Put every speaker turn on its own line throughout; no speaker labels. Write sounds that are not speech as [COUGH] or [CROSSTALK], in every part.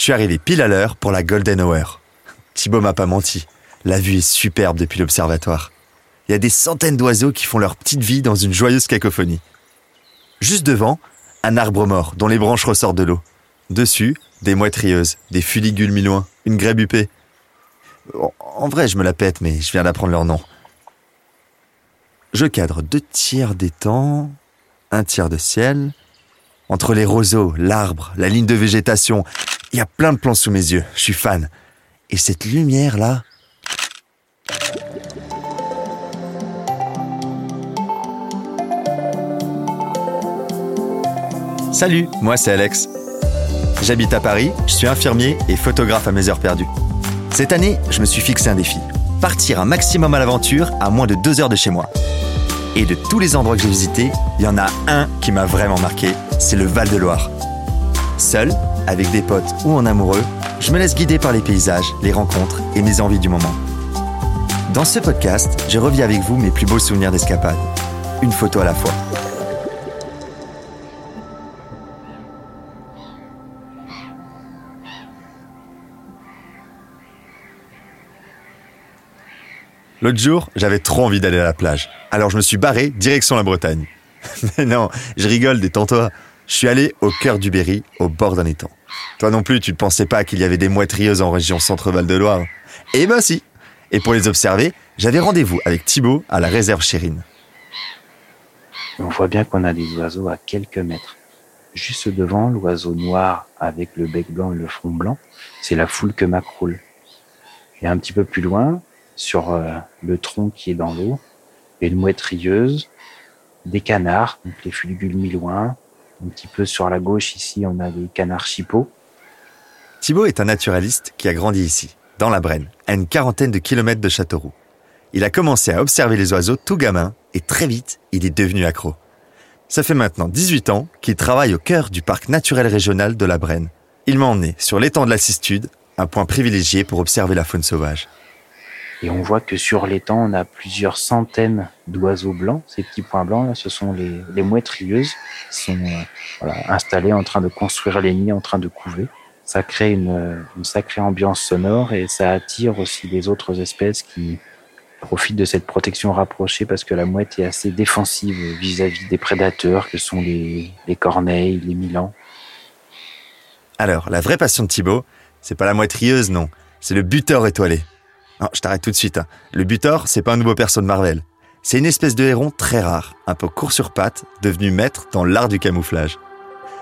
Je suis arrivé pile à l'heure pour la Golden Hour. Thibaut m'a pas menti. La vue est superbe depuis l'observatoire. Il y a des centaines d'oiseaux qui font leur petite vie dans une joyeuse cacophonie. Juste devant, un arbre mort dont les branches ressortent de l'eau. Dessus, des moitrieuses, des fuligules mi-loin, une grèbe huppée. En vrai, je me la pète, mais je viens d'apprendre leur nom. Je cadre deux tiers d'étang, un tiers de ciel. Entre les roseaux, l'arbre, la ligne de végétation, il y a plein de plans sous mes yeux. Je suis fan. Et cette lumière-là, Salut, moi c'est Alex. J'habite à Paris, je suis infirmier et photographe à mes heures perdues. Cette année, je me suis fixé un défi. Partir un maximum à l'aventure à moins de deux heures de chez moi. Et de tous les endroits que j'ai visités, il y en a un qui m'a vraiment marqué, c'est le Val-de-Loire. Seul, avec des potes ou en amoureux, je me laisse guider par les paysages, les rencontres et mes envies du moment. Dans ce podcast, je revis avec vous mes plus beaux souvenirs d'escapade. Une photo à la fois. L'autre jour, j'avais trop envie d'aller à la plage. Alors je me suis barré direction la Bretagne. [LAUGHS] Mais non, je rigole, détends-toi. Je suis allé au cœur du Berry, au bord d'un étang. Toi non plus, tu ne pensais pas qu'il y avait des moitrieuses en région Centre-Val de Loire. Eh ben si. Et pour les observer, j'avais rendez-vous avec Thibaut à la réserve Chérine.
On voit bien qu'on a des oiseaux à quelques mètres. Juste devant, l'oiseau noir avec le bec blanc et le front blanc, c'est la foule que macroule. Et un petit peu plus loin, sur euh, le tronc qui est dans l'eau, une mouette rieuse, des canards, donc les fulgules mi-loin. Un petit peu sur la gauche ici, on a des canards chipots.
Thibaut est un naturaliste qui a grandi ici, dans la Brenne, à une quarantaine de kilomètres de Châteauroux. Il a commencé à observer les oiseaux tout gamin et très vite, il est devenu accro. Ça fait maintenant 18 ans qu'il travaille au cœur du parc naturel régional de la Brenne. Il m'a emmené sur l'étang de la Cistude, un point privilégié pour observer la faune sauvage.
Et on voit que sur l'étang, on a plusieurs centaines d'oiseaux blancs. Ces petits points blancs, là, ce sont les, les mouettes rieuses qui sont euh, installées en train de construire les nids, en train de couver. Ça crée une, une sacrée ambiance sonore et ça attire aussi les autres espèces qui profitent de cette protection rapprochée parce que la mouette est assez défensive vis-à-vis des prédateurs que sont les, les corneilles, les milans.
Alors, la vraie passion de Thibaut, c'est pas la mouette rieuse, non. C'est le buteur étoilé. Non, je t'arrête tout de suite. hein. Le butor, c'est pas un nouveau perso de Marvel. C'est une espèce de héron très rare, un peu court sur pattes, devenu maître dans l'art du camouflage.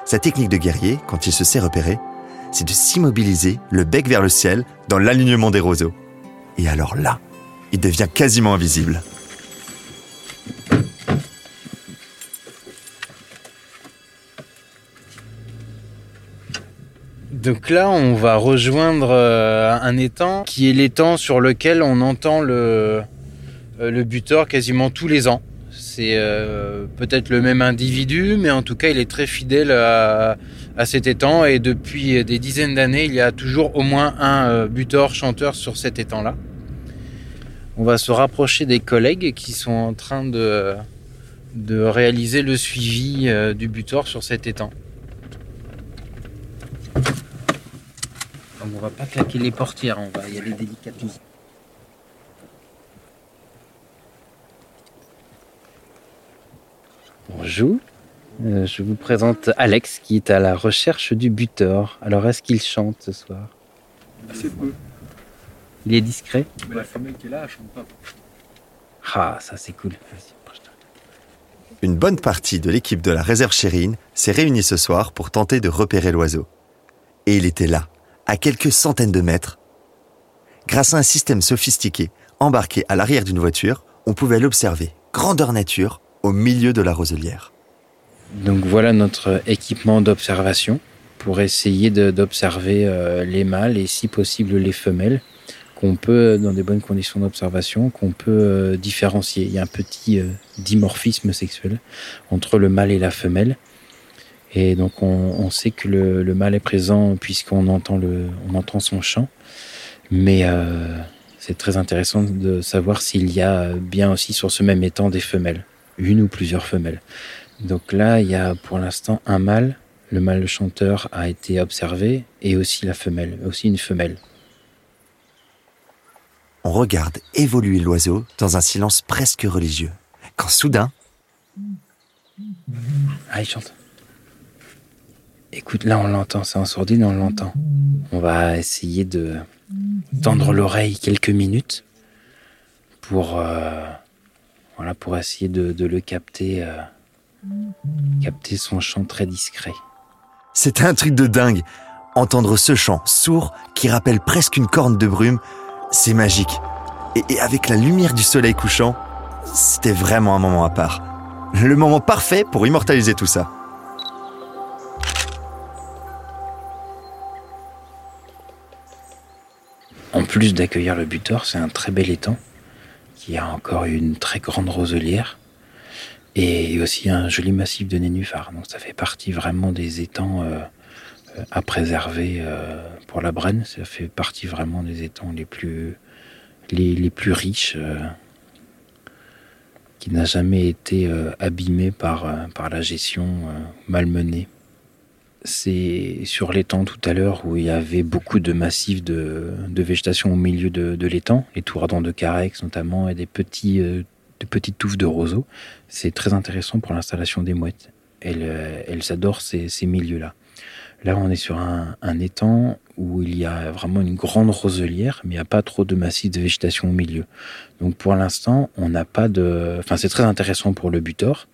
Sa technique de guerrier, quand il se sait repérer, c'est de s'immobiliser, le bec vers le ciel, dans l'alignement des roseaux. Et alors là, il devient quasiment invisible.
Donc là, on va rejoindre euh, un étang qui est l'étang sur lequel on entend le, euh, le buteur quasiment tous les ans. C'est euh, peut-être le même individu, mais en tout cas, il est très fidèle à, cet étang et depuis des dizaines d'années, il y a toujours au moins un buteur chanteur sur cet étang-là. On va se rapprocher des collègues qui sont en train de, de réaliser le suivi du buteur sur cet étang. On va pas claquer les portières, on va y aller délicatement. Bonjour, Euh, je vous présente Alex qui est à la recherche du buteur. Alors est-ce qu'il chante ce soir?
Assez peu.
Il est discret?
Mais la femelle qui est là, elle chante pas.
Ah, ça c'est cool.
Une bonne partie de l'équipe de la réserve Chérine s'est réunie ce soir pour tenter de repérer l'oiseau. Et il était là, à quelques centaines de mètres. Grâce à un système sophistiqué embarqué à l'arrière d'une voiture, on pouvait l'observer, grandeur nature, au milieu de la roselière.
Donc voilà notre équipement d'observation pour essayer d'observer euh, les mâles et si possible les femelles qu'on peut, dans des bonnes conditions d'observation, qu'on peut euh, différencier. Il y a un petit euh, dimorphisme sexuel entre le mâle et la femelle. Et donc on, on sait que le, le mâle est présent puisqu'on entend, le, on entend son chant. Mais euh, c'est très intéressant de savoir s'il y a bien aussi sur ce même étang des femelles, une ou plusieurs femelles. Donc là, il y a pour l'instant un mâle Le mâle chanteur a été observé et aussi la femelle, aussi une femelle.
On regarde évoluer l'oiseau dans un silence presque religieux. Quand soudain,
Ah, il chante. Écoute, là on l'entend, c'est en sourdine, on l'entend. On va essayer de tendre l'oreille quelques minutes pour, euh, voilà, pour essayer de, le capter, euh, capter son chant très discret.
c'était un truc de dingue. Entendre ce chant sourd qui rappelle presque une corne de brume, c'est magique. Et avec la lumière du soleil couchant, c'était vraiment un moment à part. Le moment parfait pour immortaliser tout ça.
En plus d'accueillir le butor, c'est un très bel étang qui a encore une très grande roselière et aussi un joli massif de nénuphars. Donc ça fait partie vraiment des étangs euh, euh, à préserver euh, pour la Brenne. Ça fait partie vraiment des étangs les plus, riches qui n'a jamais été abîmé par, par la gestion malmenée. C'est sur l'étang tout à l'heure où il y avait beaucoup de massifs de, végétation au milieu de, l'étang, les tourdons de carex notamment, et des euh, petites touffes de roseaux. C'est très intéressant pour l'installation des mouettes. Elles, euh, elles adorent ces, ces milieux-là. Là, on est sur un, un étang où il y a vraiment une grande roselière, mais il n'y a pas trop de massifs de végétation au milieu. Donc pour l'instant, on n'a pas de... Enfin, c'est très intéressant pour le butor,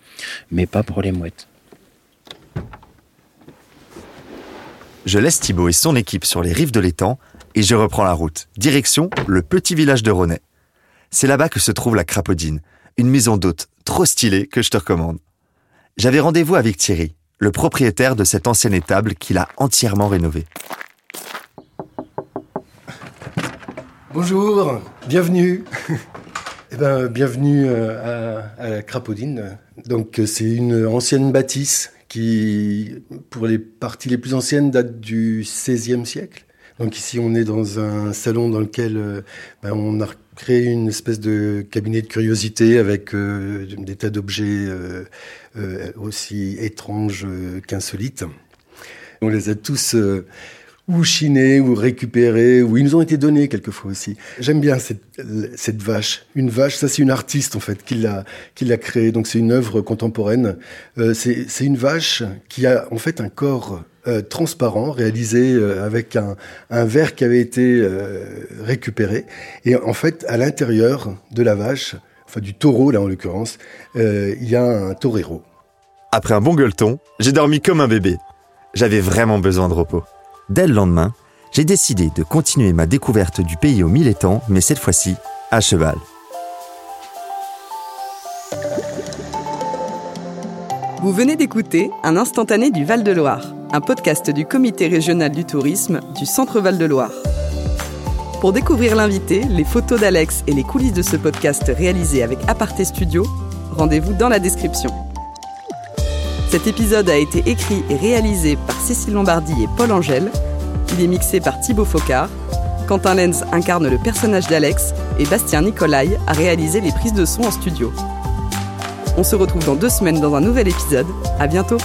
mais pas pour les mouettes.
Je laisse Thibaut et son équipe sur les rives de l'étang et je reprends la route, direction le petit village de Ronet. C'est là-bas que se trouve la Crapaudine, une maison d'hôte trop stylée que je te recommande. J'avais rendez-vous avec Thierry, le propriétaire de cette ancienne étable qu'il a entièrement rénovée.
Bonjour, bienvenue. [LAUGHS] Eh ben, bienvenue euh, à, à la Crapaudine. Donc, c'est une ancienne bâtisse qui, pour les parties les plus anciennes, date du XVIe siècle. Donc ici, on est dans un salon dans lequel euh, ben, on a créé une espèce de cabinet de curiosité avec euh, des tas d'objets euh, aussi étranges qu'insolites. On les a tous ou chinés, ou récupérés, ou ils nous ont été donnés quelquefois aussi. J'aime bien cette, cette vache. Une vache, ça c'est une artiste en fait qui l'a qui l'a créée. Donc c'est une œuvre contemporaine. Euh, c'est une vache qui a en fait un corps euh, transparent réalisé euh, avec un, un verre qui avait été euh, récupéré. Et en fait, à l'intérieur de la vache, enfin du taureau là en l'occurrence, euh, il y a un torero.
Après un bon gueuleton, j'ai dormi comme un bébé. J'avais vraiment besoin de repos. Dès le lendemain, j'ai décidé de continuer ma découverte du pays aux mille étangs, mais cette fois-ci à cheval.
Vous venez d'écouter Un instantané du Val-de-Loire, un podcast du Comité régional du tourisme du Centre Val-de-Loire. Pour découvrir l'invité, les photos d'Alex et les coulisses de ce podcast réalisé avec Aparté Studio, rendez-vous dans la description. Cet épisode a été écrit et réalisé par Cécile Lombardi et Paul Angèle. Il est mixé par Thibaut Focard. Quentin Lenz incarne le personnage d'Alex et Bastien Nicolai a réalisé les prises de son en studio. On se retrouve dans deux semaines dans un nouvel épisode. À bientôt!